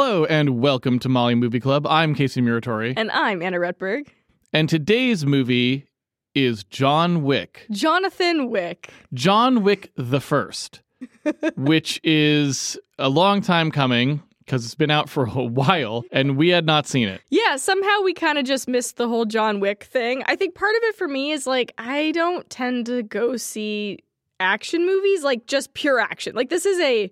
Hello and welcome to Molly Movie Club. I'm Casey Muratori. And I'm Anna Rutberg. And today's movie is John Wick. Jonathan Wick. John Wick the First, which is a long time coming because it's been out for a while and we had not seen it. Yeah, somehow we kind of just missed the whole John Wick thing. I think part of it for me is like I don't tend to go see action movies, like just pure action. Like this is a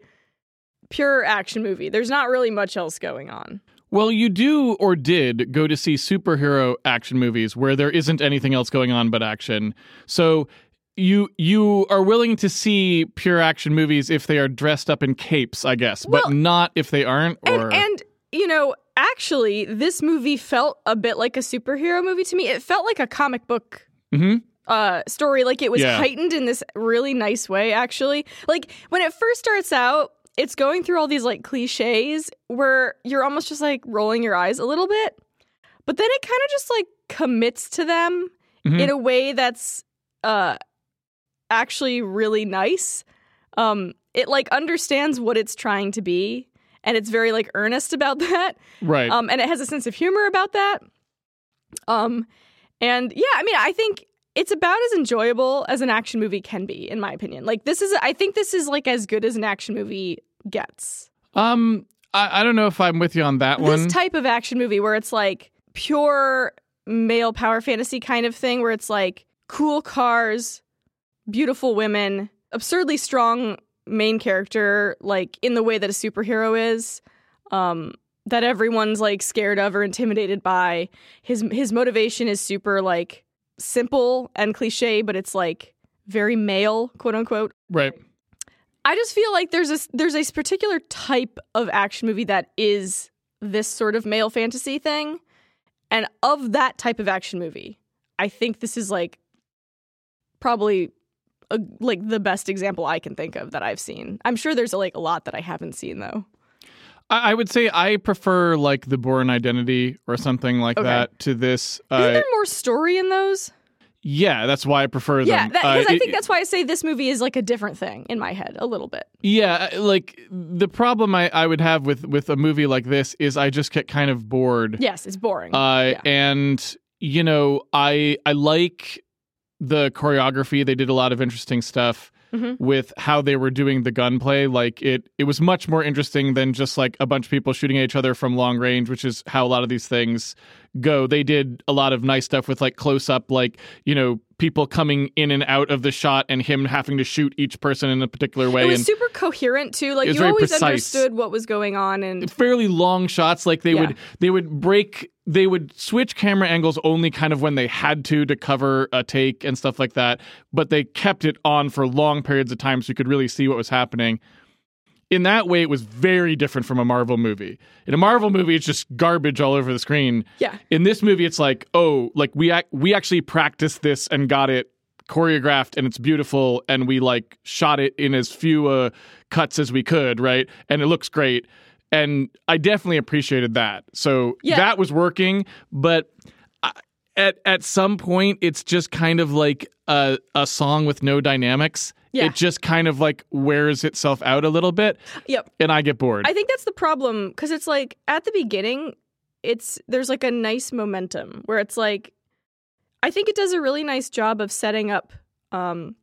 pure action movie. There's not really much else going on. Well, you do or did go to see superhero action movies where there isn't anything else going on but action. So you you are willing to see pure action movies if they are dressed up in capes, I guess, but not if they aren't. Or And, and you know, actually, this movie felt a bit like a superhero movie to me. It felt like a comic book Mhm. uh story like it was Yeah. heightened in this really nice way actually like when it first starts out it's going through all these like cliches where you're almost just like rolling your eyes a little bit but then it kind of just like commits to them Mhm. in a way that's uh actually really nice um it like understands what it's trying to be and it's very like earnest about that right. um, and it has a sense of humor about that. Um, and yeah, I mean, I think it's about as enjoyable as an action movie can be, in my opinion. Like this is, I think this is like as good as an action movie gets. um I, I don't know if I'm with you on that one. This type of action movie where it's like pure male power fantasy kind of thing, where it's like cool cars, beautiful women, absurdly strong main character, like in the way that a superhero is. Um, that everyone's like scared of or intimidated by. His his motivation is super like simple and cliche, but it's like very male, quote unquote. right. I just feel like there's a there's a particular type of action movie that is this sort of male fantasy thing, and of that type of action movie, I think this is like probably a, like the best example I can think of that I've seen. I'm sure there's like a lot that I haven't seen though. I, I would say I prefer like the Bourne Identity or something like Okay. that to this. Isn't Uh, there more story in those? Yeah, that's why I prefer them. Yeah, because Uh, I think that's why I say this movie is like a different thing in my head a little bit. Yeah, uh, like the problem I, I would have with with a movie like this is I just get kind of bored. Yes, it's boring. Uh, Yeah. and you know, I I like the choreography. They did a lot of interesting stuff Mhm. with how they were doing the gunplay. Like it it was much more interesting than just like a bunch of people shooting at each other from long range, which is how a lot of these things go. They did a lot of nice stuff with like close up, like, you know, people coming in and out of the shot and him having to shoot each person in a particular way. it was and super coherent too. Like you always precise. understood what was going on, and fairly long shots like they Yeah. would they would break they would switch camera angles only kind of when they had to to cover a take and stuff like that but they kept it on for long periods of time so you could really see what was happening in that way it was very different from a marvel movie. In a marvel movie it's just garbage all over the screen. Yeah, in this movie it's like oh like we ac- we actually practiced this and got it choreographed and it's beautiful and we like shot it in as few uh, cuts as we could right? And it looks great. And i definitely appreciated that. So Yeah. that was working but at at some point it's just kind of like a a song with no dynamics Yeah. it just kind of like wears itself out a little bit yep. and i get bored I think that's the problem because it's like at the beginning, it's there's like a nice momentum where it's like, I think it does a really nice job of setting up um,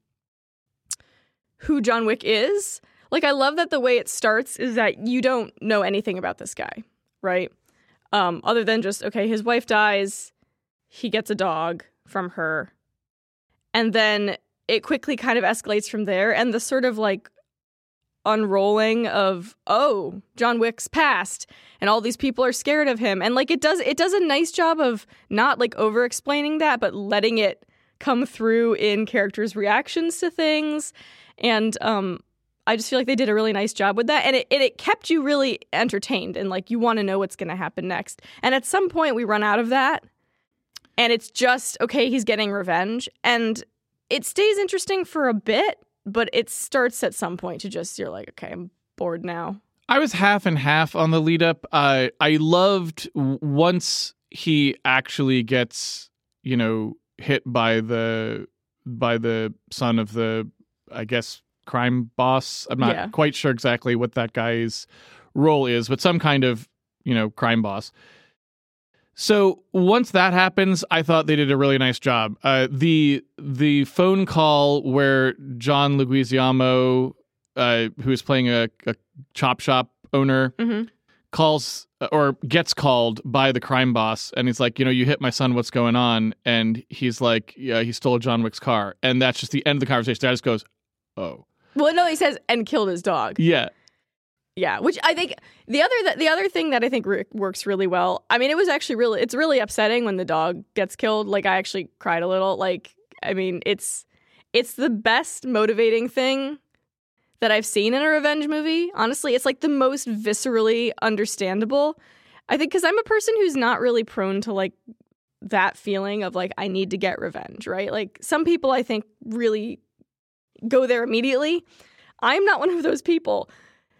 who John Wick is. Like I love that the way it starts is that you don't know anything about this guy, right? Um, other than just okay, his wife dies, he gets a dog from her, and then it quickly kind of escalates from there, and the sort of like unrolling of oh John Wick's past and all these people are scared of him. And like it does it does a nice job of not like over explaining that but letting it come through in characters reactions to things. And um I just feel like they did a really nice job with that and it, it kept you really entertained and like you want to know what's going to happen next. And at some point we run out of that and it's just okay he's getting revenge and it stays interesting for a bit but it starts at some point to just you're like okay i'm bored now I was half and half on the lead up. Uh, I loved once he actually gets, you know, hit by the by the son of the, I guess, crime boss. I'm not Yeah. quite sure exactly what that guy's role is, but some kind of you know, crime boss. So once that happens, I thought they did a really nice job. Uh, the the phone call where John Leguizamo, uh, who is playing a, a chop shop owner, Mhm. calls or gets called by the crime boss, and he's like, you know, you hit my son. What's going on? And he's like, yeah, he stole John Wick's car, and that's just the end of the conversation. That just goes, oh, Well, no, he says and killed his dog. yeah, Yeah, which I think the other th- the other thing that I think re- works really well. I mean, it was actually really it's really upsetting when the dog gets killed. Like I actually cried a little. Like I mean, it's it's the best motivating thing that I've seen in a revenge movie. Honestly, it's like the most viscerally understandable. I think cuz I'm a person who's not really prone to like that feeling of like I need to get revenge, right? Like some people I think really go there immediately. I'm not one of those people.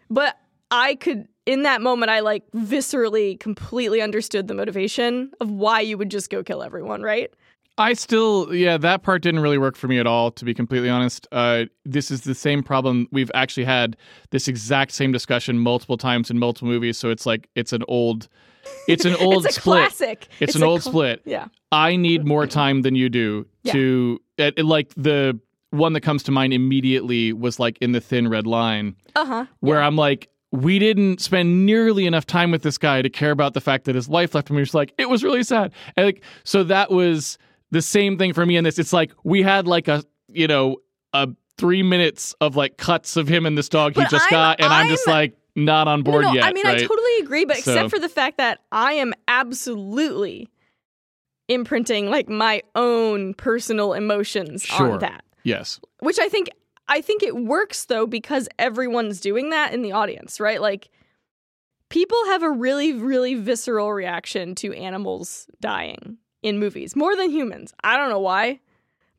But I could in that moment I like viscerally completely understood the motivation of why you would just go kill everyone, right? I still, yeah, that part didn't really work for me at all, to be completely honest. Uh, this is the same problem. We've actually had this exact same discussion multiple times in multiple movies. So it's like, it's an old, it's an old it's a split. classic. It's, an old cl- split. Yeah. I need more time than you do Yeah. to, it, it- like, the one that comes to mind immediately was like in the thin red line, Uh-huh. where I'm like, we didn't spend nearly enough time with this guy to care about the fact that his life left him. He was like, it was really sad. And like, so that was the same thing for me in this. It's like we had like a, you know, a three minutes of like cuts of him and this dog he just I'm- got, and I'm, just I'm- like not on No, board no, yet. I mean right? I totally agree, but So- except for the fact that I am absolutely imprinting like my own personal emotions Sure. on that. yes. Which I think I think it works though because everyone's doing that in the audience, right? Like people have a really really visceral reaction to animals dying in movies more than humans. I don't know why,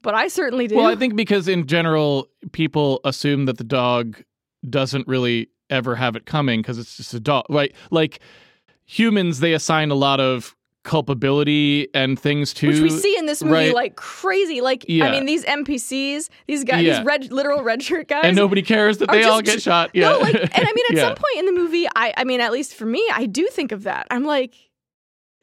but I certainly do. Well, I think because in general, people assume that the dog doesn't really ever have it coming because it's just a dog. Right? Like humans, they assign a lot of culpability and things too, which we see in this movie right. like crazy. Like Yeah. I mean, these NPCs, these guys, Yeah. these red, literal red shirt guys, and nobody cares that they all get shot. Yeah. No, like, and I mean, at Yeah. some point in the movie, I, I mean, at least for me, I do think of that. I'm like,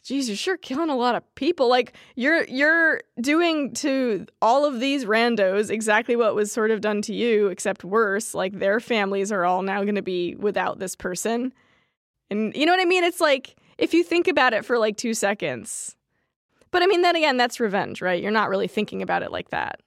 geez, you're sure killing a lot of people. Like, you're you're doing to all of these randos exactly what was sort of done to you, except worse. Like, their families are all now going to be without this person, and you know what I mean? It's like if you think about it for like two seconds. But I mean, then again, that's revenge, right? You're not really thinking about it like that.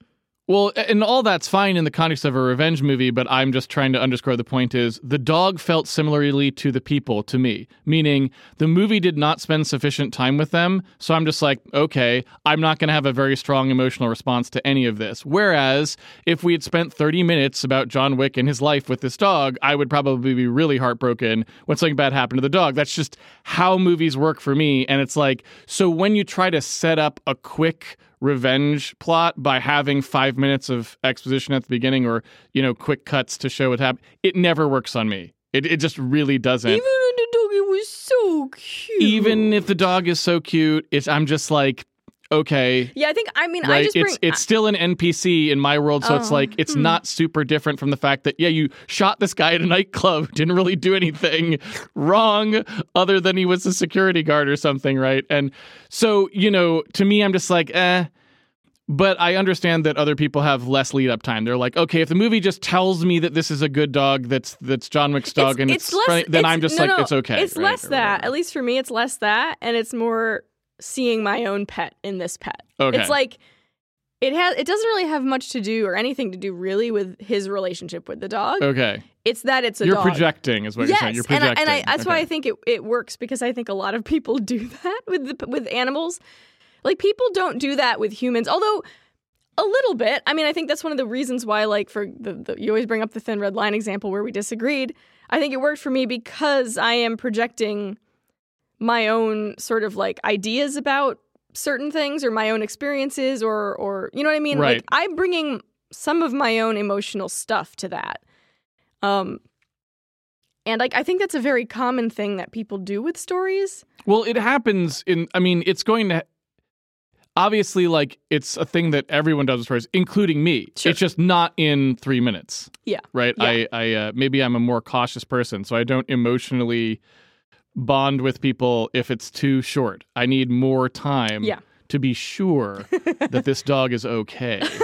Well, and all that's fine in the context of a revenge movie, but I'm just trying to underscore the point is the dog felt similarly to the people to me, meaning the movie did not spend sufficient time with them. So I'm just like, okay, I'm not going to have a very strong emotional response to any of this. Whereas if we had spent 30 minutes about John Wick and his life with this dog, I would probably be really heartbroken when something bad happened to the dog. That's just how movies work for me. And it's like, so when you try to set up a quick, revenge plot by having five minutes of exposition at the beginning or you know quick cuts to show what happened. It never works on me. It, it just really doesn't. Even when the dog, was so cute. even if the dog is so cute it's i'm just like okay Yeah, I think I mean I right just bring it's it's still an npc in my world so it's Oh, like it's hmm. not super different from the fact that yeah you shot this guy at a nightclub didn't really do anything wrong other than he was a security guard or something right and so you know to me i'm just like eh but I understand that other people have less lead up time. They're like, okay, if the movie just tells me that this is a good dog, that's that's John Wick's dog, and it's, less, funny, then it's- I'm just no, like, no, it's okay. It's right, less or that. whatever. At least for me, it's less that, and it's more seeing my own pet in this pet. Okay. It's like it has. It doesn't really have much to do or anything to do really with his relationship with the dog. Okay, It's that it's a you're dog. projecting, is what yes, you're saying. You're and I, and I, that's why I think it, it works because I think a lot of people do that with the, with animals. Like people don't do that with humans, although a little bit. I mean, I think that's one of the reasons why, like, for the, the you always bring up the thin red line example where we disagreed. I think it worked for me because I am projecting my own sort of like ideas about certain things or my own experiences or or you know what I mean. Right. Like I'm bringing some of my own emotional stuff to that. Um, and like I think that's a very common thing that people do with stories. Well, it happens in. I mean, it's going to. Obviously, like it's a thing that everyone does with stories, including me. Sure. It's just not in three minutes. Yeah. Right. Yeah. I. I. Uh, maybe I'm a more cautious person, so I don't emotionally bond with people if it's too short. I need more time Yeah. to be sure that this dog is okay.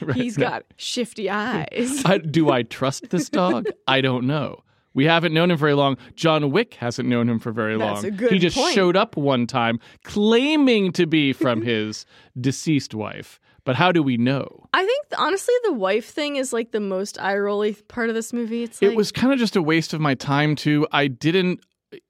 Right? He's got shifty eyes. I, do I trust this dog? I don't know. We haven't known him very long. John Wick hasn't known him for very That's long. a good he just point. showed up one time claiming to be from his deceased wife. But how do we know? I think honestly, the wife thing is like the most eye rolly part of this movie. It's like, it was kind of just a waste of my time too. I didn't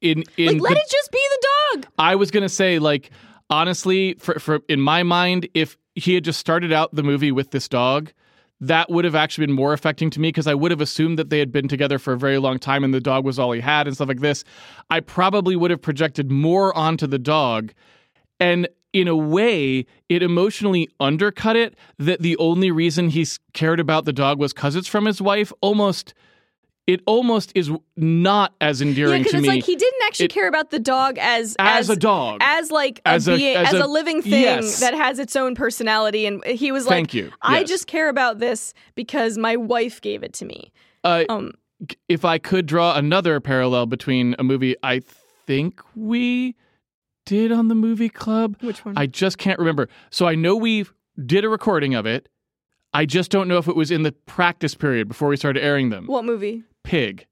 in in like let the- it just be the dog. I was gonna say, like, honestly, for, for in my mind, if he had just started out the movie with this dog, that would have actually been more affecting to me because I would have assumed that they had been together for a very long time and the dog was all he had and stuff like this. I probably would have projected more onto the dog. And in a way, it emotionally undercut it that the only reason he's cared about the dog was because it's from his wife. Almost, it almost is not as Yeah, endearing because to it's me like he didn't actually It- care about the dog as as, a dog. as like As a, a- being, as as, a- a, living thing yes. that has its own personality. And he was like, Thank you. I Yes. just care about this because my wife gave it to me. Uh, Um, if I could draw another parallel between a movie I think we did on the movie club, which one? I just can't remember. So I know we did a recording of it. I just don't know if it was in the practice period before we started airing them. what movie? Pig.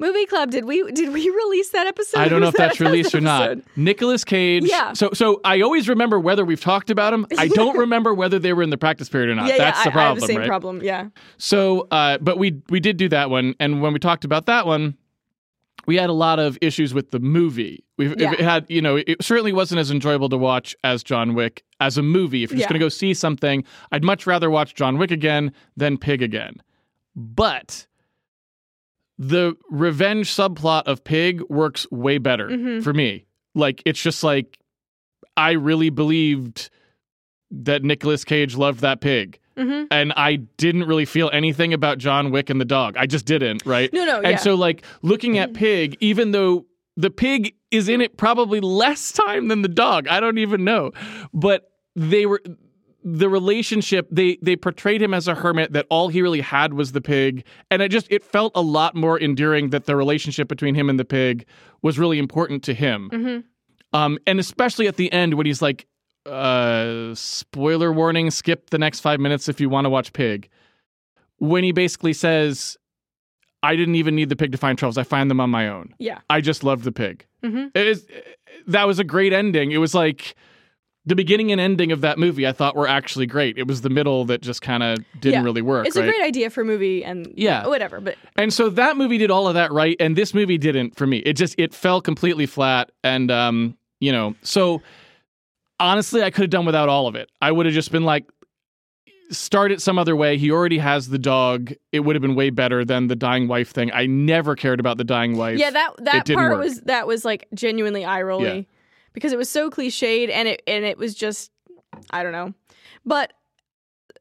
Movie Club. Did we did we release that episode? I don't know if Was that that's released or not. episode? Nicolas Cage. Yeah. So so I always remember whether we've talked about him. I don't remember whether they were in the practice period or not. Yeah, that's yeah. the problem, I have the same right? problem. Yeah. So, uh, but we we did do that one, and when we talked about that one, we had a lot of issues with the movie. We've Yeah. it had, you know, it certainly wasn't as enjoyable to watch as John Wick as a movie. If you're just going to go see something, I'd much rather watch John Wick again than Pig again. But the revenge subplot of Pig works way better Mhm. for me. Like it's just like I really believed that Nicolas Cage loved that pig hmm and I didn't really feel anything about John Wick and the dog. I just didn't, right? No, no. and yeah. so like looking at Pig, even though the pig is in it probably less time than the dog, I don't even know. But they were the relationship they they portrayed him as a hermit that all he really had was the pig. And it just it felt a lot more enduring that the relationship between him and the pig was really important to him. Mhm. um and especially at the end when he's like uh spoiler warning skip the next 5 minutes if you want to watch pig. When he basically says I didn't even need the pig to find troubles I find them on my own. Yeah. I just loved the pig. Hmm it is that was a great ending. It was like the beginning and ending of that movie I thought were actually great. It was the middle that just kind of didn't Yeah. really work. It's right? a great idea for a movie, and Yeah. whatever. But and so that movie did all of that right, and this movie didn't for me. It just it fell completely flat, and um, you know, so honestly, I could have done without all of it. I would have just been like, start it some other way. He already has the dog. It would have been way better than the dying wife thing. I never cared about the dying wife. yeah, that that part work. was that was like genuinely eye rolly Yeah. Because it was so cliched, and it and it was just I don't know. But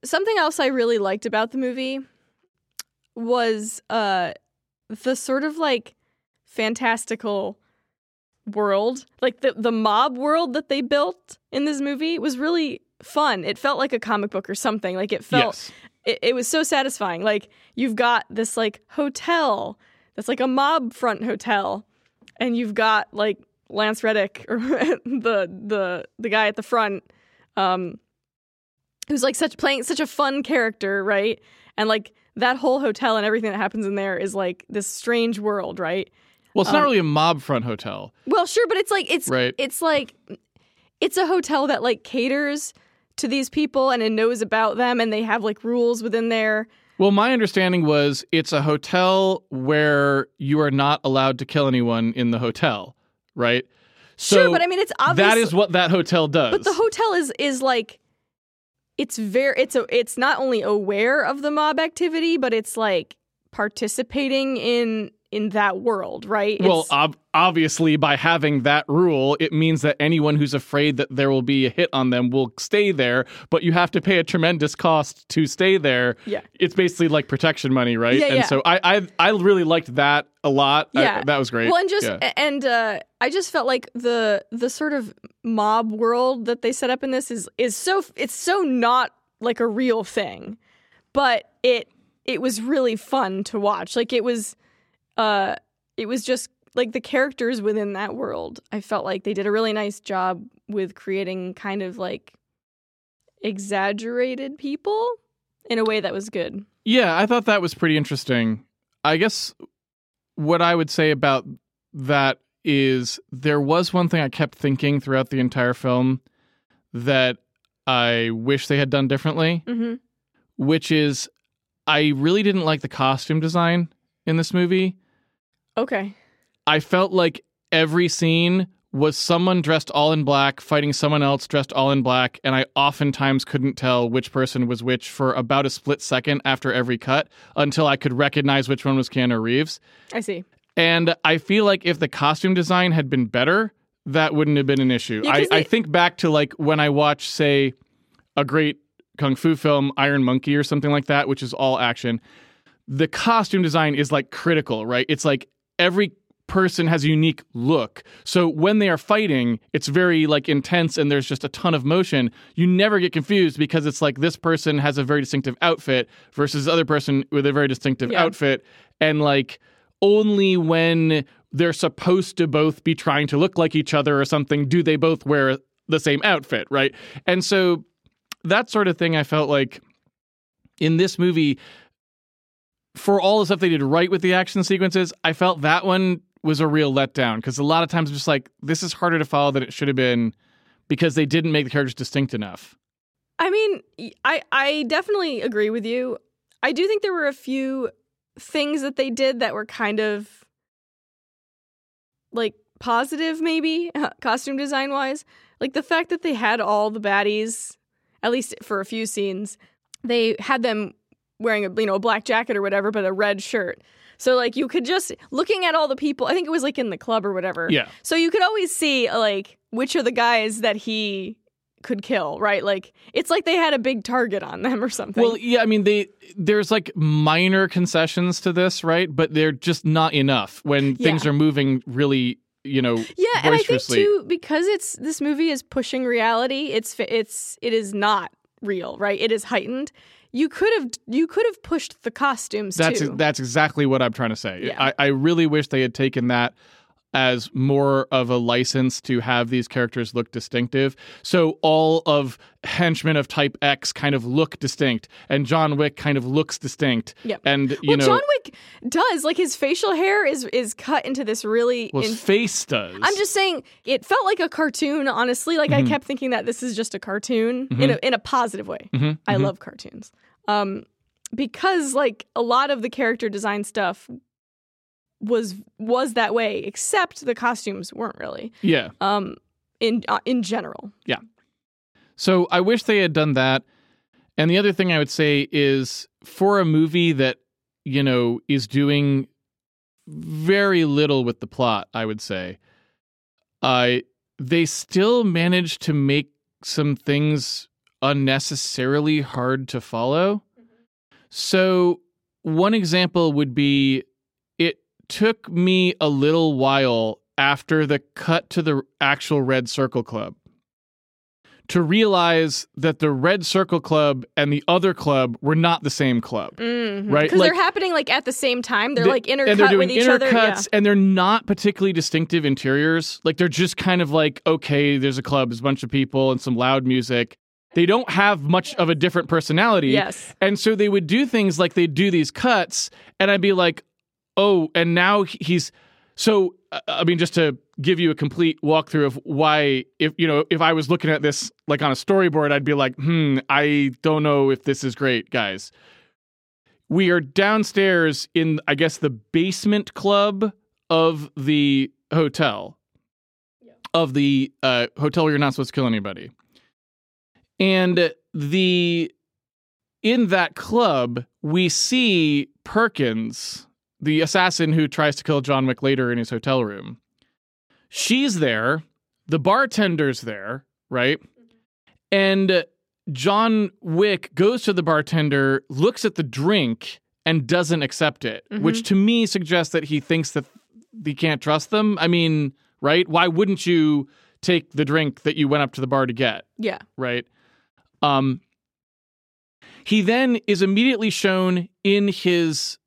something else I really liked about the movie was uh the sort of like fantastical world like the the mob world that they built in this movie was really fun it felt like a comic book or something like it felt yes. it, it was so satisfying like you've got this like hotel that's like a mob front hotel and you've got like lance reddick or the the the guy at the front um who's like such playing such a fun character right? And like that whole hotel and everything that happens in there is like this strange world right? Well, it's not um, really a mob front hotel, well sure but it's like it's right? it's like it's a hotel that like caters to these people and it knows about them and they have like rules within there. Well, my understanding was it's a hotel where you are not allowed to kill anyone in the hotel, right? sure but i mean it's obvious that is what that hotel does. but the hotel is is like it's very it's a it's not only aware of the mob activity but it's like participating in in that world right well, ob- obviously, by having that rule, it means that anyone who's afraid that there will be a hit on them will stay there, but you have to pay a tremendous cost to stay there. Yeah. It's basically like protection money, right? Yeah, and yeah. so I, I I really liked that a lot. I- Yeah. that was great. Well, and just Yeah. and uh, I just felt like the the sort of mob world that they set up in this is is so it's so not like a real thing, but it it was really fun to watch. Like it was, uh, it was just like the characters within that world. I felt like they did a really nice job with creating kind of like exaggerated people in a way that was good. Yeah, I thought that was pretty interesting. I guess what I would say about that is there was one thing I kept thinking throughout the entire film that I wish they had done differently, Mm-hmm. which is I really didn't like the costume design in this movie. Okay. I felt like every scene was someone dressed all in black fighting someone else dressed all in black, and I oftentimes couldn't tell which person was which for about a split second after every cut until I could recognize which one was Keanu Reeves. I see. And I feel like if the costume design had been better, that wouldn't have been an issue. Yeah, I they- think back to like when I watch, say, a great kung fu film, Iron Monkey or something like that, which is all action. The costume design is like critical, right? It's like every person has a unique look. So when they are fighting, it's very like intense and there's just a ton of motion. You never get confused because it's like this person has a very distinctive outfit versus the other person with a very distinctive Yeah. outfit and like only when they're supposed to both be trying to look like each other or something do they both wear the same outfit, right? And so that sort of thing I felt like in this movie for all the stuff they did right with the action sequences, I felt that one was a real letdown because a lot of times I'm just like this is harder to follow than it should have been because they didn't make the characters distinct enough. I mean, I I definitely agree with you. I do think there were a few things that they did that were kind of like positive maybe costume design wise. Like the fact that they had all the baddies at least for a few scenes, they had them wearing a you know a black jacket or whatever but a red shirt. So like you could just looking at all the people, I think it was like in the club or whatever. Yeah. So you could always see like which are the guys that he could kill, right? Like it's like they had a big target on them or something. Well, yeah, I mean they there's like minor concessions to this, right? But they're just not enough when things are moving really, you know, yeah, and I think too because it's this movie is pushing reality. It's it's it is not real, right? It is heightened. You could have you could have pushed the costumes That's too. that's exactly what I'm trying to say. Yeah. I, I really wish they had taken that as more of a license to have these characters look distinctive. So all of henchmen of Type X kind of look distinct, and John Wick kind of looks distinct. Yep. And you well, know, John Wick does like his facial hair is is cut into this really. well, his in- face does. I'm just saying it felt like a cartoon. Honestly, like Mm-hmm. I kept thinking that this is just a cartoon in a in a positive way. Mhm, I mhm. love cartoons. Um, because like a lot of the character design stuff was was that way, except the costumes weren't really. yeah. Um, in uh, in general, Yeah. So I wish they had done that. And the other thing I would say is for a movie that, you know, is doing very little with the plot, I would say, uh, they still managed to make some things unnecessarily hard to follow. So one example would be it took me a little while after the cut to the actual Red Circle Club to realize that the Red Circle Club and the other club were not the same club. mm Right, Because like- they're happening like at the same time. They're They- like intercut and they're doing with each other. Yeah. and they're not particularly distinctive interiors. Like they're just kind of like, okay, there's a club, there's a bunch of people, and some loud music. They don't have much of a different personality. Yes. And so they would do things like they'd do these cuts, and I'd be like, oh, and now he's. So, uh, I mean, just to give you a complete walkthrough of why, if you know, if I was looking at this like on a storyboard, I'd be like, hmm, I don't know if this is great, guys. We are downstairs in, I guess, the basement club of the hotel, of the uh, hotel where you're not supposed to kill anybody. And the in that club, we see Perkins, the assassin who tries to kill John Wick later in his hotel room. She's there, the bartender's there, right? And John Wick goes to the bartender, looks at the drink, and doesn't accept it, which to me suggests that he thinks that he can't trust them. I mean, right? Why wouldn't you take the drink that you went up to the bar to get? Yeah. right? Um, he then is immediately shown in his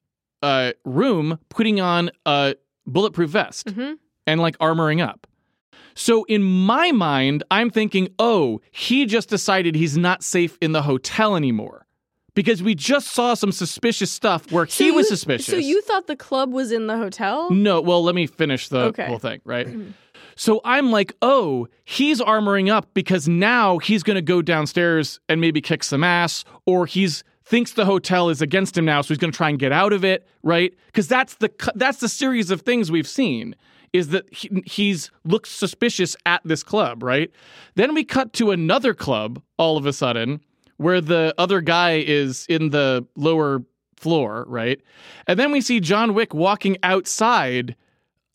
uh, room putting on a bulletproof vest hmm and like armoring up. So in my mind, I'm thinking, oh, he just decided he's not safe in the hotel anymore. Because we just saw some suspicious stuff where he was suspicious. So you thought the club was in the hotel? No, well, let me finish the Okay. whole thing, right? so I'm like, oh, he's armoring up because now he's going to go downstairs and maybe kick some ass, or he's thinks the hotel is against him now, so he's going to try and get out of it, right? Because that's the that's the series of things we've seen is that he, he's looks suspicious at this club, right? Then we cut to another club all of a sudden where the other guy is in the lower floor, right? And then we see John Wick walking outside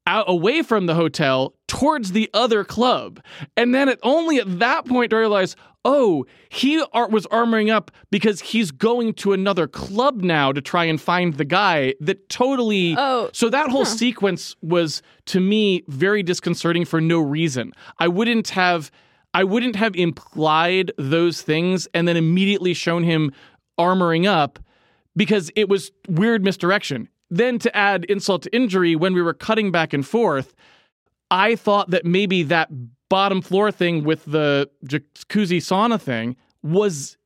out away from the hotel towards the other club. And then it only at that point do I realize, oh, he ar- was armoring up because he's going to another club now to try and find the guy that totally Oh, so that whole huh. sequence was to me very disconcerting for no reason. I wouldn't have I wouldn't have implied those things and then immediately shown him armoring up because it was weird misdirection. Then to add insult to injury, when we were cutting back and forth, I thought that maybe that bottom floor thing with the jacuzzi sauna thing was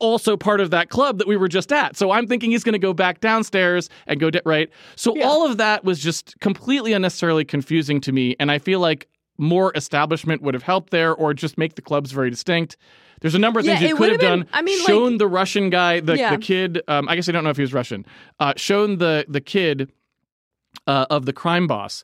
also part of that club that we were just at. So I'm thinking he's going to go back downstairs and go di- right. So Yeah. all of that was just completely unnecessarily confusing to me, and I feel like more establishment would have helped there, or just make the clubs very distinct. There's a number of Yeah, things you could have been- done. I mean, like- shown the Russian guy, the, Yeah. the kid. Um, I guess I don't know if he was Russian. Uh, shown the the kid uh, of the crime boss.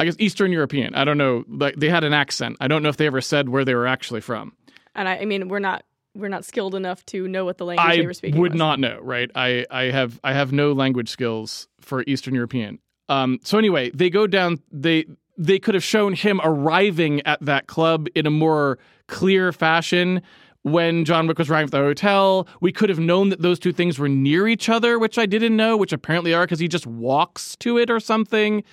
I guess Eastern European. I don't know. Like they had an accent. I don't know if they ever said where they were actually from. and I, I mean, we're not we're not skilled enough to know what the language they were speaking. would was. not know, right? I, I have I have no language skills for Eastern European. Um, so anyway, they go down. They they could have shown him arriving at that club in a more clear fashion when John Wick was arriving at the hotel. We could have known that those two things were near each other, which I didn't know, which apparently are because he just walks to it or something.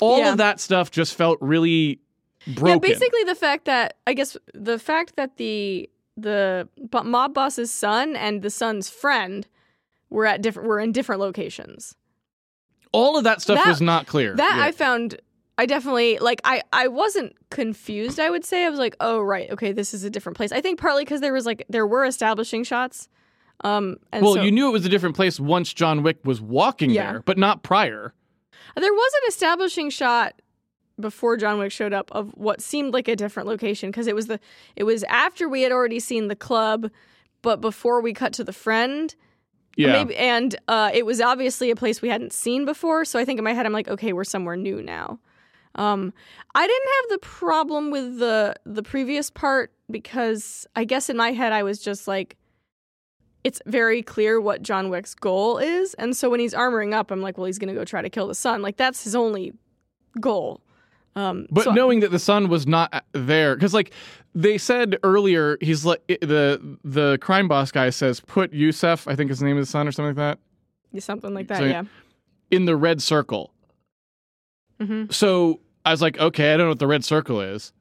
All Yeah. of that stuff just felt really broken. Yeah, basically the fact that I guess the fact that the the mob boss's son and the son's friend were at different were in different locations. all of that stuff That- was not clear. That Yeah. I found I definitely like I I wasn't confused, I would say. I was like, "Oh, right. Okay, this is a different place." I think partly cuz there was like there were establishing shots. Um and well, so, you knew it was a different place once John Wick was walking Yeah. there, but not prior. There was an establishing shot before John Wick showed up of what seemed like a different location because it was the it was after we had already seen the club, but before we cut to the friend. Yeah. Maybe, and uh, it was obviously a place we hadn't seen before. So I think in my head, I'm like, okay, we're somewhere new now. Um, I didn't have the problem with the the previous part because I guess in my head I was just like, it's very clear what John Wick's goal is, and so when he's armoring up, I'm like, well, he's gonna go try to kill the son. Like that's his only goal. Um, But so- knowing that the son was not there, because like they said earlier, he's like the the crime boss guy says, put Yusef, I think his name is the son or something like that, something like that, So- yeah. in the red circle. hmm So I was like, okay, I don't know what the red circle is.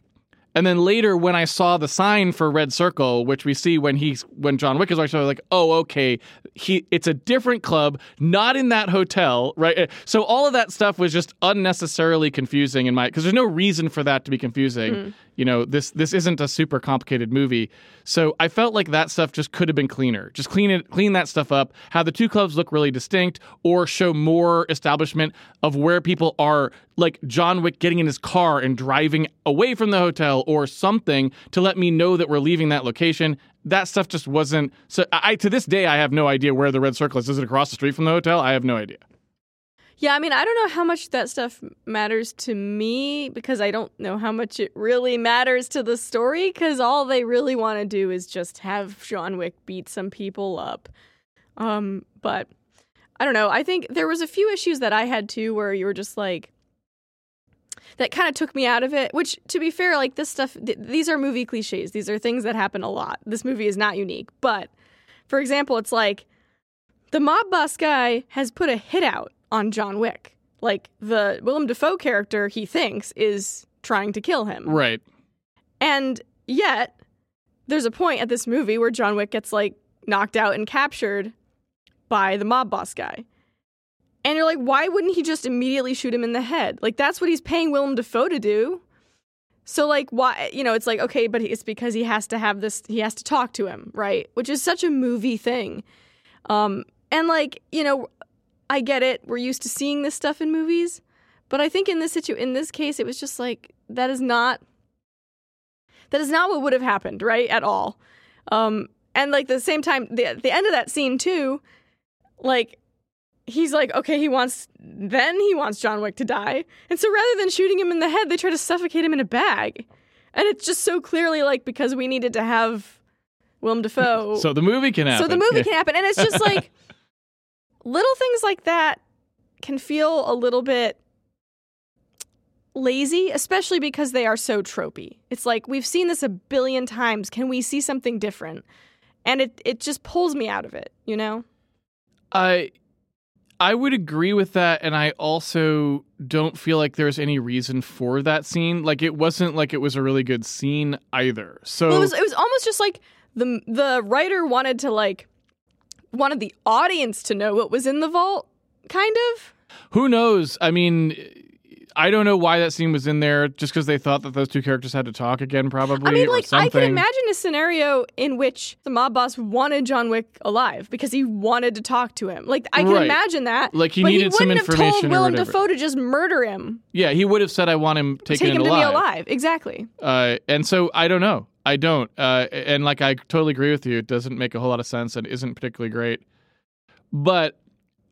And then later, when I saw the sign for Red Circle, which we see when he's when John Wick is actually like, oh, okay, he it's a different club, not in that hotel, right? Eh, so all of that stuff was just unnecessarily confusing in my because there's no reason for that to be confusing. Mm-hmm. You know, this this isn't a super complicated movie, so I felt like that stuff just could have been cleaner. Just clean it, clean that stuff up. Have the two clubs look really distinct, or show more establishment of where people are, like John Wick getting in his car and driving away from the hotel, or something to let me know that we're leaving that location. That stuff just wasn't. So I to this day I have no idea where the red circle is. Is it across the street from the hotel? I have no idea. Yeah, I mean, I don't know how much that stuff matters to me because I don't know how much it really matters to the story because all they really want to do is just have John Wick beat some people up. Um, but I don't know. I think there was a few issues that I had too where you were just like that kind of took me out of it, which to be fair, like this stuff th- these are movie clichés. These are things that happen a lot. This movie is not unique, but for example, it's like the mob boss guy has put a hit out on John Wick. Like the Willem Dafoe character, he thinks is trying to kill him. Right. And yet, there's a point at this movie where John Wick gets like knocked out and captured by the mob boss guy. And you're like, why wouldn't he just immediately shoot him in the head? Like that's what he's paying Willem Dafoe to do. So like why you know, it's like, okay, but it's because he has to have this he has to talk to him, right? Which is such a movie thing. Um and like, you know, I get it. We're used to seeing this stuff in movies. But I think in this situ in this case it was just like that is not that is not what would have happened, right? At all. Um and like the same time the the end of that scene too, like he's like, okay, he wants, then he wants John Wick to die. And so rather than shooting him in the head, they try to suffocate him in a bag. And it's just so clearly like because we needed to have Willem Dafoe. So the movie can happen. So the movie Yeah. can happen. And it's just like little things like that can feel a little bit lazy, especially because they are so tropey. It's like we've seen this a billion times. Can we see something different? And it, it just pulls me out of it, you know? I I would agree with that and I also don't feel like there's any reason for that scene. Like it wasn't like it was a really good scene either. So Well, it was it was almost just like the the writer wanted to like wanted the audience to know what was in the vault, kind of. who knows? I mean I don't know why that scene was in there just because they thought that those two characters had to talk again probably I mean, like I can imagine a scenario in which the mob boss wanted John Wick alive because he wanted to talk to him. Like I can Right. imagine that. Like, he but needed he some wouldn't have told Willem. Dafoe to just murder him, yeah, he would have said I want him taken take him to alive. be alive. Exactly. Uh, and so I don't know. I don't. Uh, and like I totally agree with you. It doesn't make a whole lot of sense and isn't particularly great. But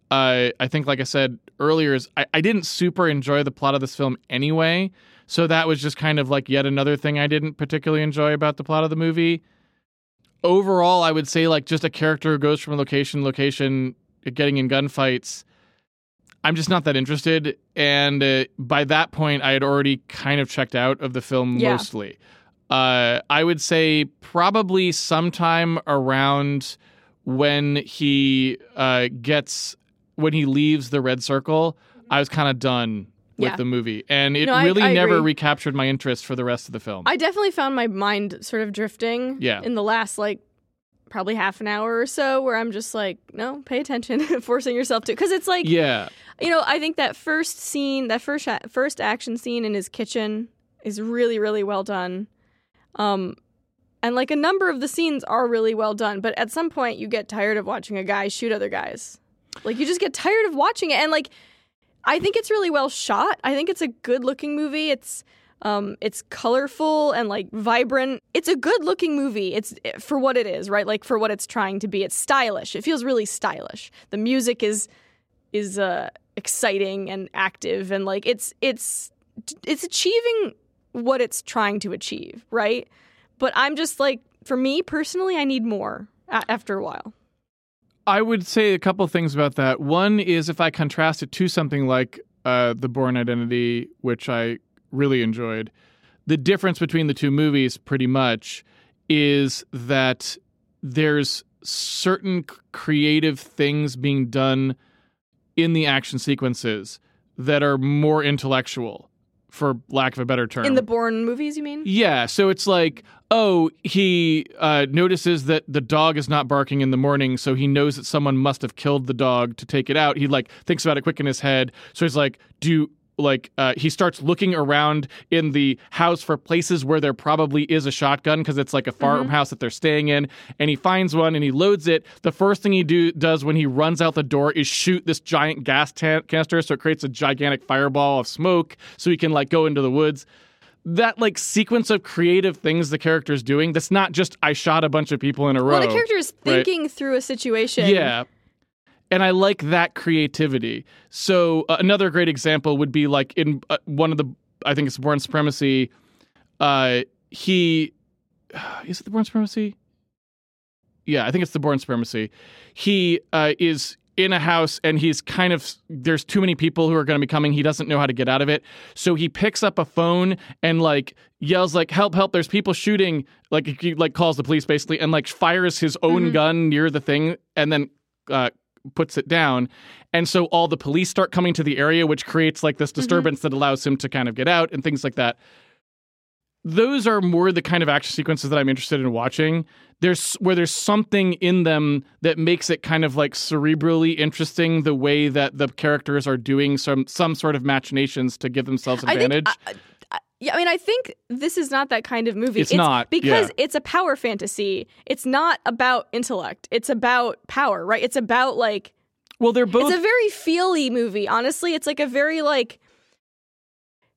uh, I think, like I said earlier, is I, I didn't super enjoy the plot of this film anyway. So that was just kind of like yet another thing I didn't particularly enjoy about the plot of the movie. Overall, I would say like just a character who goes from location to location, getting in gunfights. I'm just not that interested. And uh, by that point, I had already kind of checked out of the film Yeah. mostly. Uh, I would say probably sometime around when he uh, gets when he leaves the red circle, I was kind of done with Yeah. the movie, and it No, I- really I never agree. recaptured my interest for the rest of the film. I definitely found my mind sort of drifting. Yeah. In the last like probably half an hour or so, where I'm just like, no, pay attention, forcing yourself to, because it's like yeah, you know, I think that first scene, that first first action scene in his kitchen is really really well done. Um and like a number of the scenes are really well done, but at some point you get tired of watching a guy shoot other guys. Like you just get tired of watching it and like I think it's really well shot. I think it's a good looking movie. It's um it's colorful and like vibrant. It's a good looking movie. It's for what it is, right? Like for what it's trying to be. It's stylish. It feels really stylish. The music is is uh exciting and active and like it's it's it's achieving what it's trying to achieve, right? But I'm just like for me personally I need more after a while. I would say a couple things about that. One is if I contrast it to something like uh, The Bourne Identity, which I really enjoyed, the difference between the two movies pretty much is that there's certain creative things being done in the action sequences that are more intellectual, for lack of a better term. In the Bourne movies, you mean? Yeah, so it's like, oh, he uh, notices that the dog is not barking in the morning, so he knows that someone must have killed the dog to take it out. He like thinks about it quick in his head. So he's like, do like uh, he starts looking around in the house for places where there probably is a shotgun because it's like a farmhouse that they're staying in, and he finds one and he loads it. The first thing he do does when he runs out the door is shoot this giant gas tan- canister, so it creates a gigantic fireball of smoke, so he can like go into the woods that like sequence of creative things the character's doing that's not just I shot a bunch of people in a row. Well, the character is right. thinking through a situation. Yeah. And I like that creativity. So uh, another great example would be like in uh, one of the I think it's Bourne Supremacy. Uh, he is it the Bourne Supremacy? Yeah, I think it's the Bourne Supremacy. He uh, is in a house and he's kind of there's too many people who are going to be coming. He doesn't know how to get out of it, so he picks up a phone and like yells like "Help! Help! There's people shooting!" Like he like calls the police basically and like fires his own gun near the thing and then uh, puts it down. And so all the police start coming to the area, which creates like this mm-hmm. disturbance that allows him to kind of get out and things like that. those are more the kind of action sequences that I'm interested in watching. There's where there's something in them that makes it kind of like cerebrally interesting the way that the characters are doing some some sort of machinations to give themselves advantage. I think, I, yeah, I mean, I think this is not that kind of movie. It's not, because yeah. it's a power fantasy. It's not about intellect. It's about power, right? It's about like well, they're both it's a very feely movie. Honestly, it's like a very like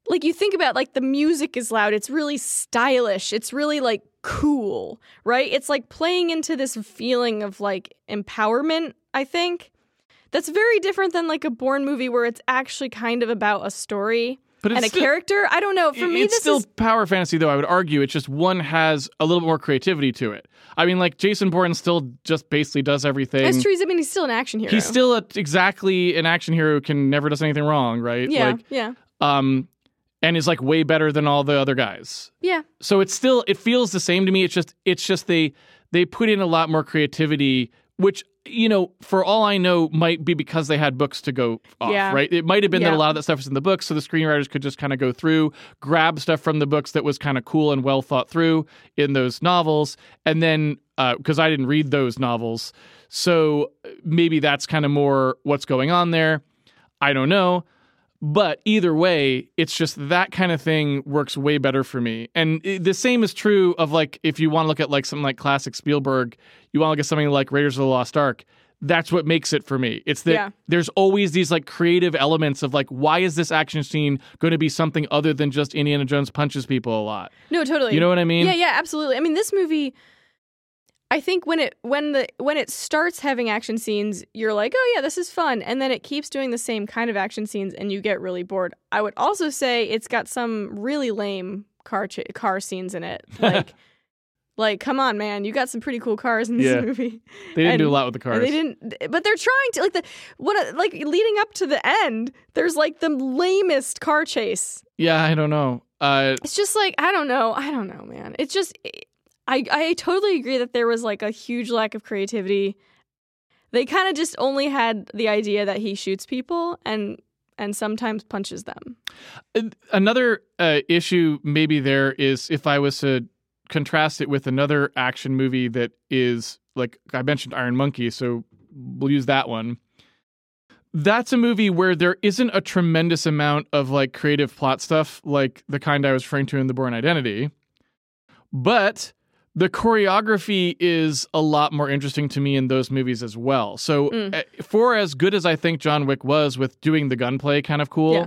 like you think about like the music is loud. It's really stylish. It's really like cool, right? It's like playing into this feeling of like empowerment, I think. That's very different than like a Bourne movie where it's actually kind of about a story But and a still- character. I don't know. For me, it's this still is power fantasy, though. I would argue it's just one has a little bit more creativity to it. I mean, like Jason Bourne still just basically does everything. that's true. I mean, he's still an action hero. He's still a, exactly an action hero who can never does anything wrong, right? yeah, Like, yeah, um, and is like way better than all the other guys. yeah. So it's still it feels the same to me. It's just it's just they they put in a lot more creativity, which you know, for all I know, might be because they had books to go off, Yeah. right? It might have been that a lot of that stuff was in the books, so the screenwriters could just kind of go through, grab stuff from the books that was kind of cool and well thought through in those novels, and then uh, because I didn't read those novels, so uh, maybe that's kind of more what's going on there. I don't know. But either way, it's just that kind of thing works way better for me. And the same is true of like if you want to look at like something like classic Spielberg, you want to look at something like Raiders of the Lost Ark. That's what makes it for me. It's that Yeah. there's always these like creative elements of like why is this action scene going to be something other than just Indiana Jones punches people a lot? No, totally. You know what I mean? Yeah, yeah, absolutely. I mean, this movie. I think when it when the when it starts having action scenes, you're like, oh yeah, this is fun, and then it keeps doing the same kind of action scenes, and you get really bored. I would also say it's got some really lame car ch- car scenes in it, like. Like, come on, man! You got some pretty cool cars in this Yeah. movie. They didn't do a lot with the cars. They didn't, but they're trying to like the what like leading up to the end. There's like the lamest car chase Yeah, I don't know. Uh, it's just like I don't know. I don't know, man. It's just I I totally agree that there was like a huge lack of creativity. They kind of just only had the idea that he shoots people and and sometimes punches them. another uh, issue maybe there is if I was to contrast it with another action movie that is like I mentioned Iron Monkey, so we'll use that one. That's a movie where there isn't a tremendous amount of like creative plot stuff like the kind I was referring to in The Bourne Identity. But the choreography is a lot more interesting to me in those movies as well. So, Mm. uh, for as good as I think John Wick was with doing the gunplay kind of cool, Yeah.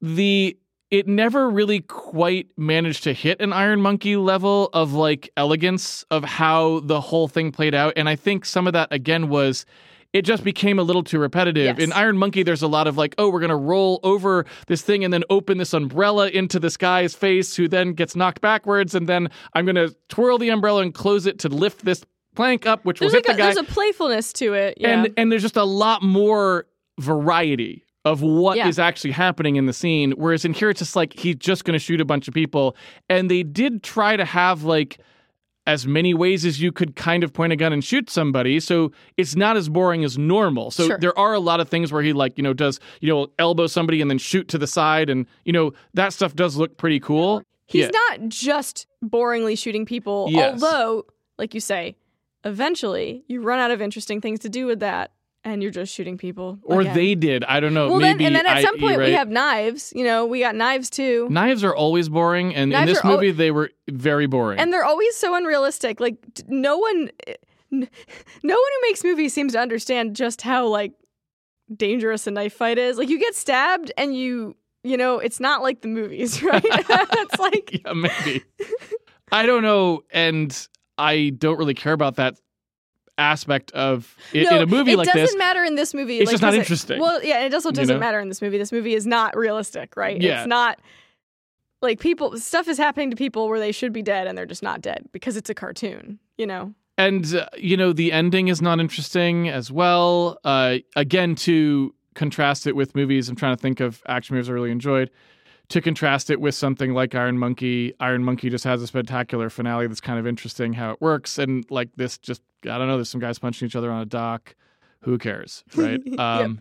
the it never really quite managed to hit an Iron Monkey level of like elegance of how the whole thing played out. And I think some of that again was it just became a little too repetitive. Yes. In Iron Monkey, there's a lot of like, oh, we're gonna roll over this thing and then open this umbrella into this guy's face, who then gets knocked backwards, and then I'm gonna twirl the umbrella and close it to lift this plank up, which will There's hit like a, the guy there's a playfulness to it. Yeah. and and there's just a lot more variety of what is Yeah. actually happening in the scene whereas in here it's just like he's just going to shoot a bunch of people and they did try to have like as many ways as you could kind of point a gun and shoot somebody so it's not as boring as normal so Sure. there are a lot of things where he like you know does you know elbow somebody and then shoot to the side and you know that stuff does look pretty cool He's Yeah. not just boringly shooting people, Yes. although, like you say, eventually you run out of interesting things to do with that and you're just shooting people. or again. they did i don't know Well, maybe then, and then at I- some point you're we have knives. You know, we got knives too. knives are always boring and in this are al- movie they were very boring and they're always so unrealistic. Like no one, no one who makes movies seems to understand just how like dangerous a knife fight is. Like you get stabbed and you, you know, it's not like the movies, right? it's like yeah, maybe. I don't know, and I don't really care about that aspect of in, no, in a movie like this. it doesn't matter in this movie. It's like, just not 'cause it- interesting, well, yeah, it also doesn't know? matter in this movie. This movie is not realistic, right? Yeah. It's not like people stuff is happening to people where they should be dead and they're just not dead because it's a cartoon, you know. And uh, you know, the ending is not interesting as well. Uh, again, to contrast it with movies, I'm trying to think of action movies I really enjoyed. To contrast it with something like Iron Monkey, Iron Monkey just has a spectacular finale that's kind of interesting how it works, and like this, just I don't know. There's some guys punching each other on a dock. Who cares, right? Yep. Um,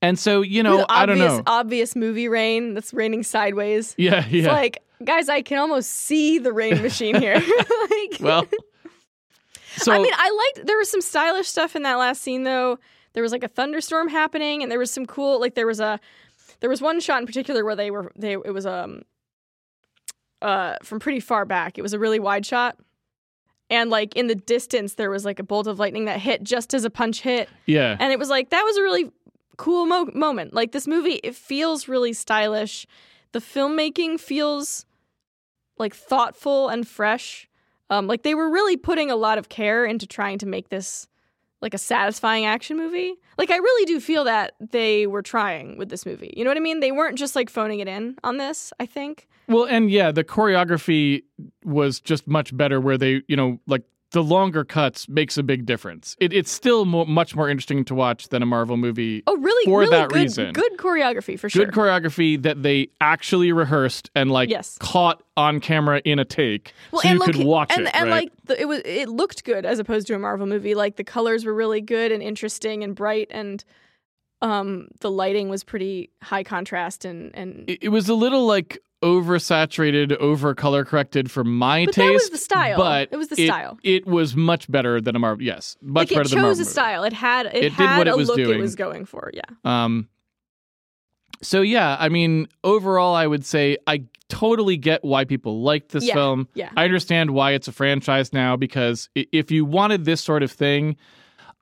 and so you know, With I don't obvious, know. Obvious movie rain that's raining sideways. Yeah, It's yeah. like guys, I can almost see the rain machine here. like, Well, so I mean, I liked there was some stylish stuff in that last scene though. There was like a thunderstorm happening, and there was some cool like there was a there was one shot in particular where they were they it was um uh from pretty far back. It was a really wide shot. And like in the distance there was like a bolt of lightning that hit just as a punch hit. yeah, And it was like that was a really cool mo- moment. Like this movie it feels really stylish. The filmmaking feels like thoughtful and fresh. Um, like they were really putting a lot of care into trying to make this like a satisfying action movie. Like I really do feel that they were trying with this movie. You know what I mean? They weren't just like phoning it in on this, I think. Well, and yeah, the choreography was just much better. Where they, you know, like the longer cuts makes a big difference. It, it's still mo- much more interesting to watch than a Marvel movie. Oh, really For really that good, reason. good choreography for sure. Good choreography that they actually rehearsed and like Yes. caught on camera in a take, Well, so you loca- could watch and, it. and right? like the, it was, it looked good as opposed to a Marvel movie. Like the colors were really good and interesting and bright, and um, the lighting was pretty high contrast and and. it, it was a little like oversaturated, over color corrected for my but taste. that was the style. But it was the it- style. It was much better than a Marvel. Yes, much like better it than a Marvel. chose a style. It had it, It did had what it a was look doing. it was going for. Yeah. Um. So yeah, I mean, overall, I would say I totally get why people liked this Yeah, film. yeah. I understand why it's a franchise now because if you wanted this sort of thing,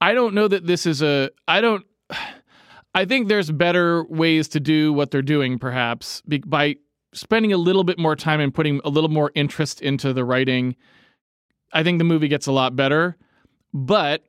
I don't know that this is a. I don't. I think there's better ways to do what they're doing, perhaps by spending a little bit more time and putting a little more interest into the writing. I think the movie gets a lot better, but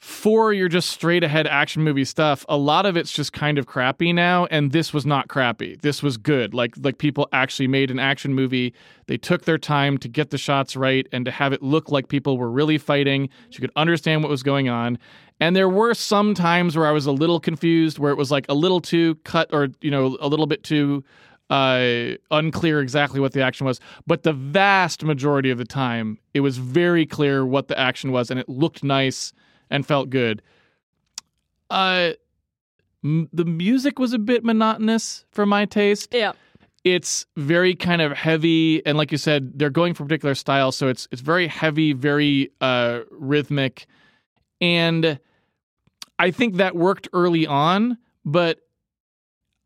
for your just straight ahead action movie stuff, a lot of it's just kind of crappy now, and this was not crappy. This was good. Like like people actually made an action movie. They took their time to get the shots right and to have it look like people were really fighting, so you could understand what was going on. And there were some times where I was a little confused, where it was like a little too cut or you know a little bit too uh, unclear exactly what the action was. But the vast majority of the time, it was very clear what the action was, and it looked nice and felt good. Uh, m- the music was a bit monotonous for my taste. Yeah. It's very kind of heavy, and like you said, they're going for a particular style, so it's it's very heavy, very uh, rhythmic, and I think that worked early on, but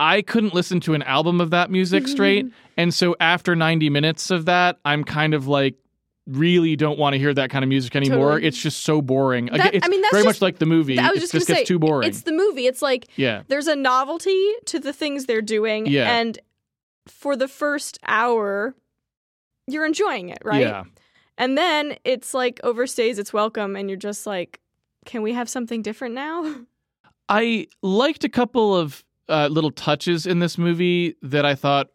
I couldn't listen to an album of that music mm-hmm. straight, and so after ninety minutes of that, I'm kind of like really don't want to hear that kind of music anymore. Totally. It's just so boring. That- it's I mean, that's very just- much like the movie. I was it just, just gonna say, too boring. It's the movie. It's like yeah. there's a novelty to the things they're doing, Yeah. and for the first hour, you're enjoying it, right? Yeah. And then it's like overstays its welcome, and you're just like, can we have something different now? I liked a couple of uh, little touches in this movie that I thought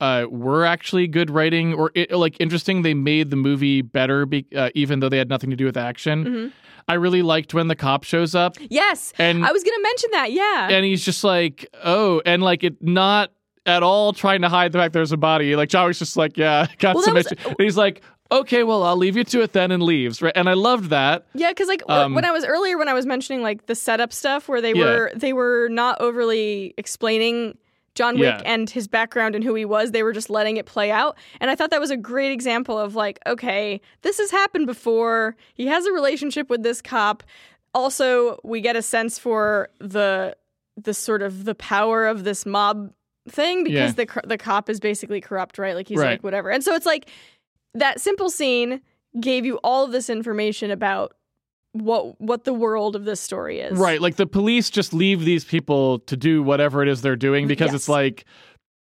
uh, were actually good writing or it, like interesting. They made the movie better, be, uh, even though they had nothing to do with action. Mhm. I really liked when the cop shows up Yes, and I was gonna mention that. Yeah, and he's just like, oh, and like it not at all trying to hide the fact there's a body. Like John was just like, yeah, got Well, some was- he's like, okay, well, I'll leave you to it then, and leaves. Right, and I loved that. yeah, because like Um, when I was earlier, when I was mentioning like the setup stuff, where they Yeah. were they were not overly explaining John Wick Yeah. and his background and who he was. They were just letting it play out, and I thought that was a great example of like, okay, this has happened before. He has a relationship with this cop. Also, we get a sense for the the sort of the power of this mob thing because Yeah. the the cop is basically corrupt, right? Like he's Right. like whatever. And so it's like that simple scene gave you all of this information about what what the world of this story is. Right, like the police just leave these people to do whatever it is they're doing because Yes. it's like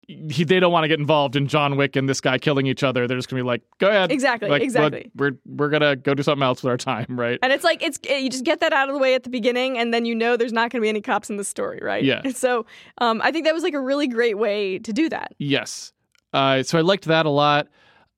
he, they don't want to get involved in John Wick and this guy killing each other. They're just gonna be like, "Go ahead, Exactly, Like, exactly. We're we're gonna go do something else with our time, right?" And it's like it's you just get that out of the way at the beginning, and then you know there's not going to be any cops in the story, right? Yeah. And so um, I think that was like a really great way to do that. Yes. Uh, so I liked that a lot.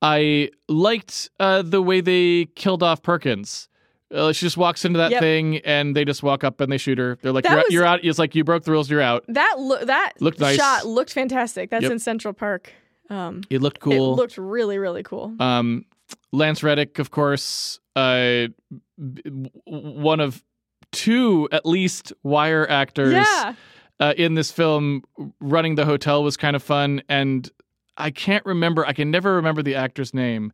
I liked uh, the way they killed off Perkins. Uh, she just walks into that Yep. thing, and they just walk up and they shoot her. They're like, "You're, out, was- you're out." It's like you broke the rules. You're out. That lo- that Looked nice. shot looked fantastic. That's Yep. in Central Park. Um, It looked cool. It looked really really cool. Um, Lance Reddick, of course, uh, one of two at least wire actors yeah. uh, in this film. Running the hotel was kind of fun, and I can't remember. I can never remember the actor's name.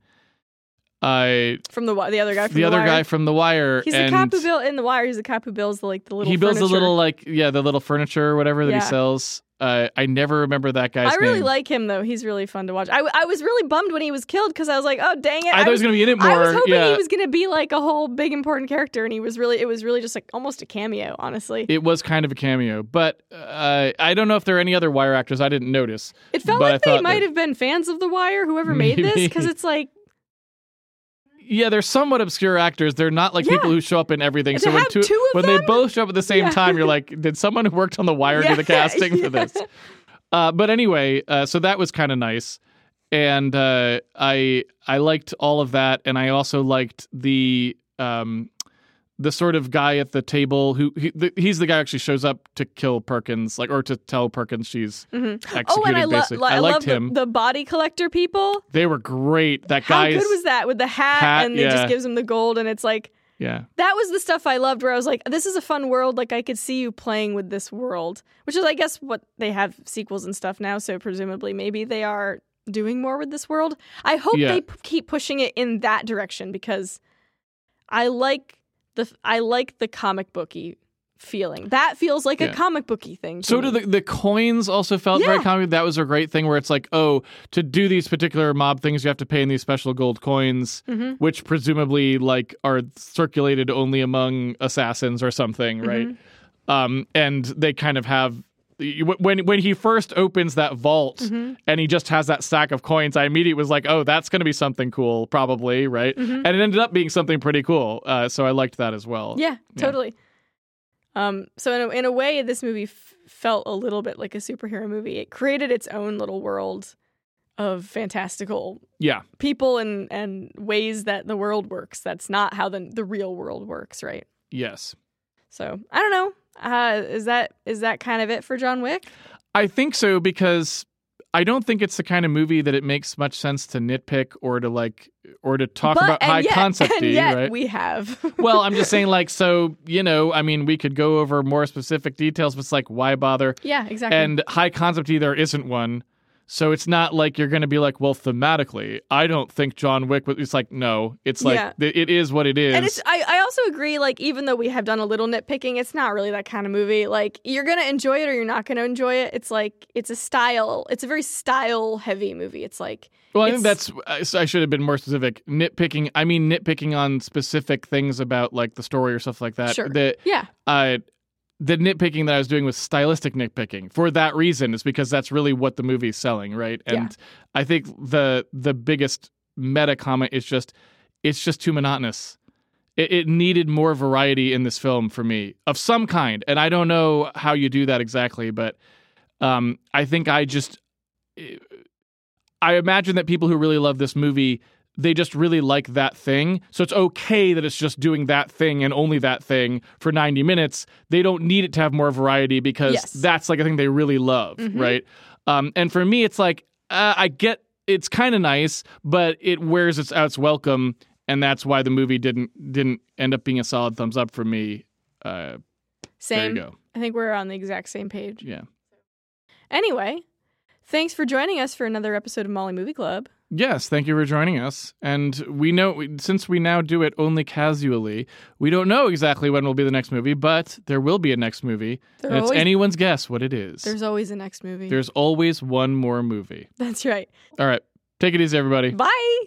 I From the the other guy from the, the, other Wire. guy from The Wire. He's the cop who built in the wire. He's the cop who builds the like the little. he builds the furniture. little like yeah the little furniture or whatever that Yeah. he sells. Uh, I never remember that guy's I really name. like him though. He's really fun to watch. I, w- I was really bummed when he was killed because I was like, oh dang it! I thought he was gonna be in it more. I was hoping yeah, he was gonna be like a whole big important character, and he was really. It was really just like almost a cameo, honestly. It, was kind of a cameo, but uh, I don't know if there are any other Wire actors I didn't notice. It felt but I like they might that- have been fans of The Wire, whoever made this, because it's like Yeah, they're somewhat obscure actors. They're not like Yeah. people who show up in everything. To so when two of when they both show up at the same Yeah. time, you're like, did someone who worked on the wire do the casting for this? Uh, but anyway, uh, so that was kind of nice, and uh, I I liked all of that, and I also liked the um, the sort of guy at the table who he, the, he's the guy who actually shows up to kill Perkins, like or to tell Perkins she's executed. oh, and I, lo- basically, lo- I, I liked love the- him. The, body collector people. they were great. That guy. How good was that with the hat, hat, and he yeah. just gives him the gold, and it's like yeah. that was the stuff I loved. Where I was like, this is a fun world. Like I could see you playing with this world, which is, I guess, what they have sequels and stuff now. So presumably, maybe they are doing more with this world. I hope Yeah. they p- keep pushing it in that direction because I like the I like the comic booky feeling. That feels like Yeah. a comic booky thing. to So do the the coins also felt very comic. That was a great thing where it's like, oh, to do these particular mob things, you have to pay in these special gold coins, Mhm. which presumably like are circulated only among assassins or something, right? Mm-hmm. Um, and they kind of have. When when he first opens that vault Mm-hmm. and he just has that stack of coins, I immediately was like, "Oh, that's going to be something cool, probably, right?" Mm-hmm. And it ended up being something pretty cool. Uh, so I liked that as well. Yeah, totally. Um, so in a, in a way, this movie f- felt a little bit like a superhero movie. It created its own little world of fantastical yeah, people and and ways that the world works. That's not how the the real world works, right? yes. So I don't know. Uh, is that is that kind of it for John Wick? I think so because I don't think it's the kind of movie that it makes much sense to nitpick or to like or to talk but, about high yet, concept and yet right? we have. well, I'm just saying like so, you know, I mean, we could go over more specific details, but it's like why bother? yeah, exactly. And high concept there isn't one. So it's not like you're going to be like, well, thematically, I don't think John Wick. was It's like, no, it's like Yeah. th- it is what it is. And it's I, I also agree, like, even though we have done a little nitpicking, it's not really that kind of movie. Like, you're gonna enjoy it or you're not gonna enjoy it. It's like it's a style it's a very style heavy movie. It's like Well, I think that's. I should have been more specific. Nitpicking. I mean, nitpicking on specific things about like the story or stuff like that. Sure. That Yeah. uh, the nitpicking that I was doing was stylistic nitpicking. For that reason, is because that's really what the movie's selling, right? Yeah. And I think the the biggest meta comment is just it's just too monotonous. It, it needed more variety in this film for me of some kind, and I don't know how you do that exactly, but um, I think I just I imagine that people who really love this movie, they just really like that thing. So it's okay that it's just doing that thing and only that thing for 90 minutes. They don't need it to have more variety because Yes. that's like a thing they really love, Mhm. right? Um, and for me, it's like, uh, I get it's kind of nice, but it wears its its welcome. And that's why the movie didn't didn't end up being a solid thumbs up for me. Uh, there Same. you go. I think we're on the exact same page. Yeah. Anyway, thanks for joining us for another episode of Molly Movie Club. Yes, thank you for joining us. And we know since we now do it only casually, we don't know exactly when will be the next movie, but there will be a next movie. There and it's anyone's guess what it is. There's always a next movie. There's always one more movie. That's right. All right. Take it easy, everybody. Bye.